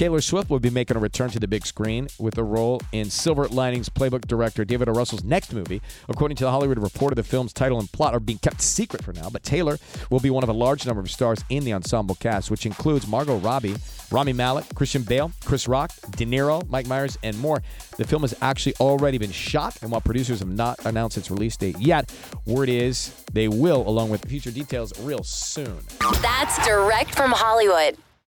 Taylor Swift will be making a return to the big screen with a role in Silver Linings Playbook director David O. Russell's next movie. According to the Hollywood Reporter, the film's title and plot are being kept secret for now, but Taylor will be one of a large number of stars in the ensemble cast, which includes Margot Robbie, Rami Malek, Christian Bale, Chris Rock, De Niro, Mike Myers, and more. The film has actually already been shot, and while producers have not announced its release date yet, word is they will, along with future details, real soon. That's direct from Hollywood.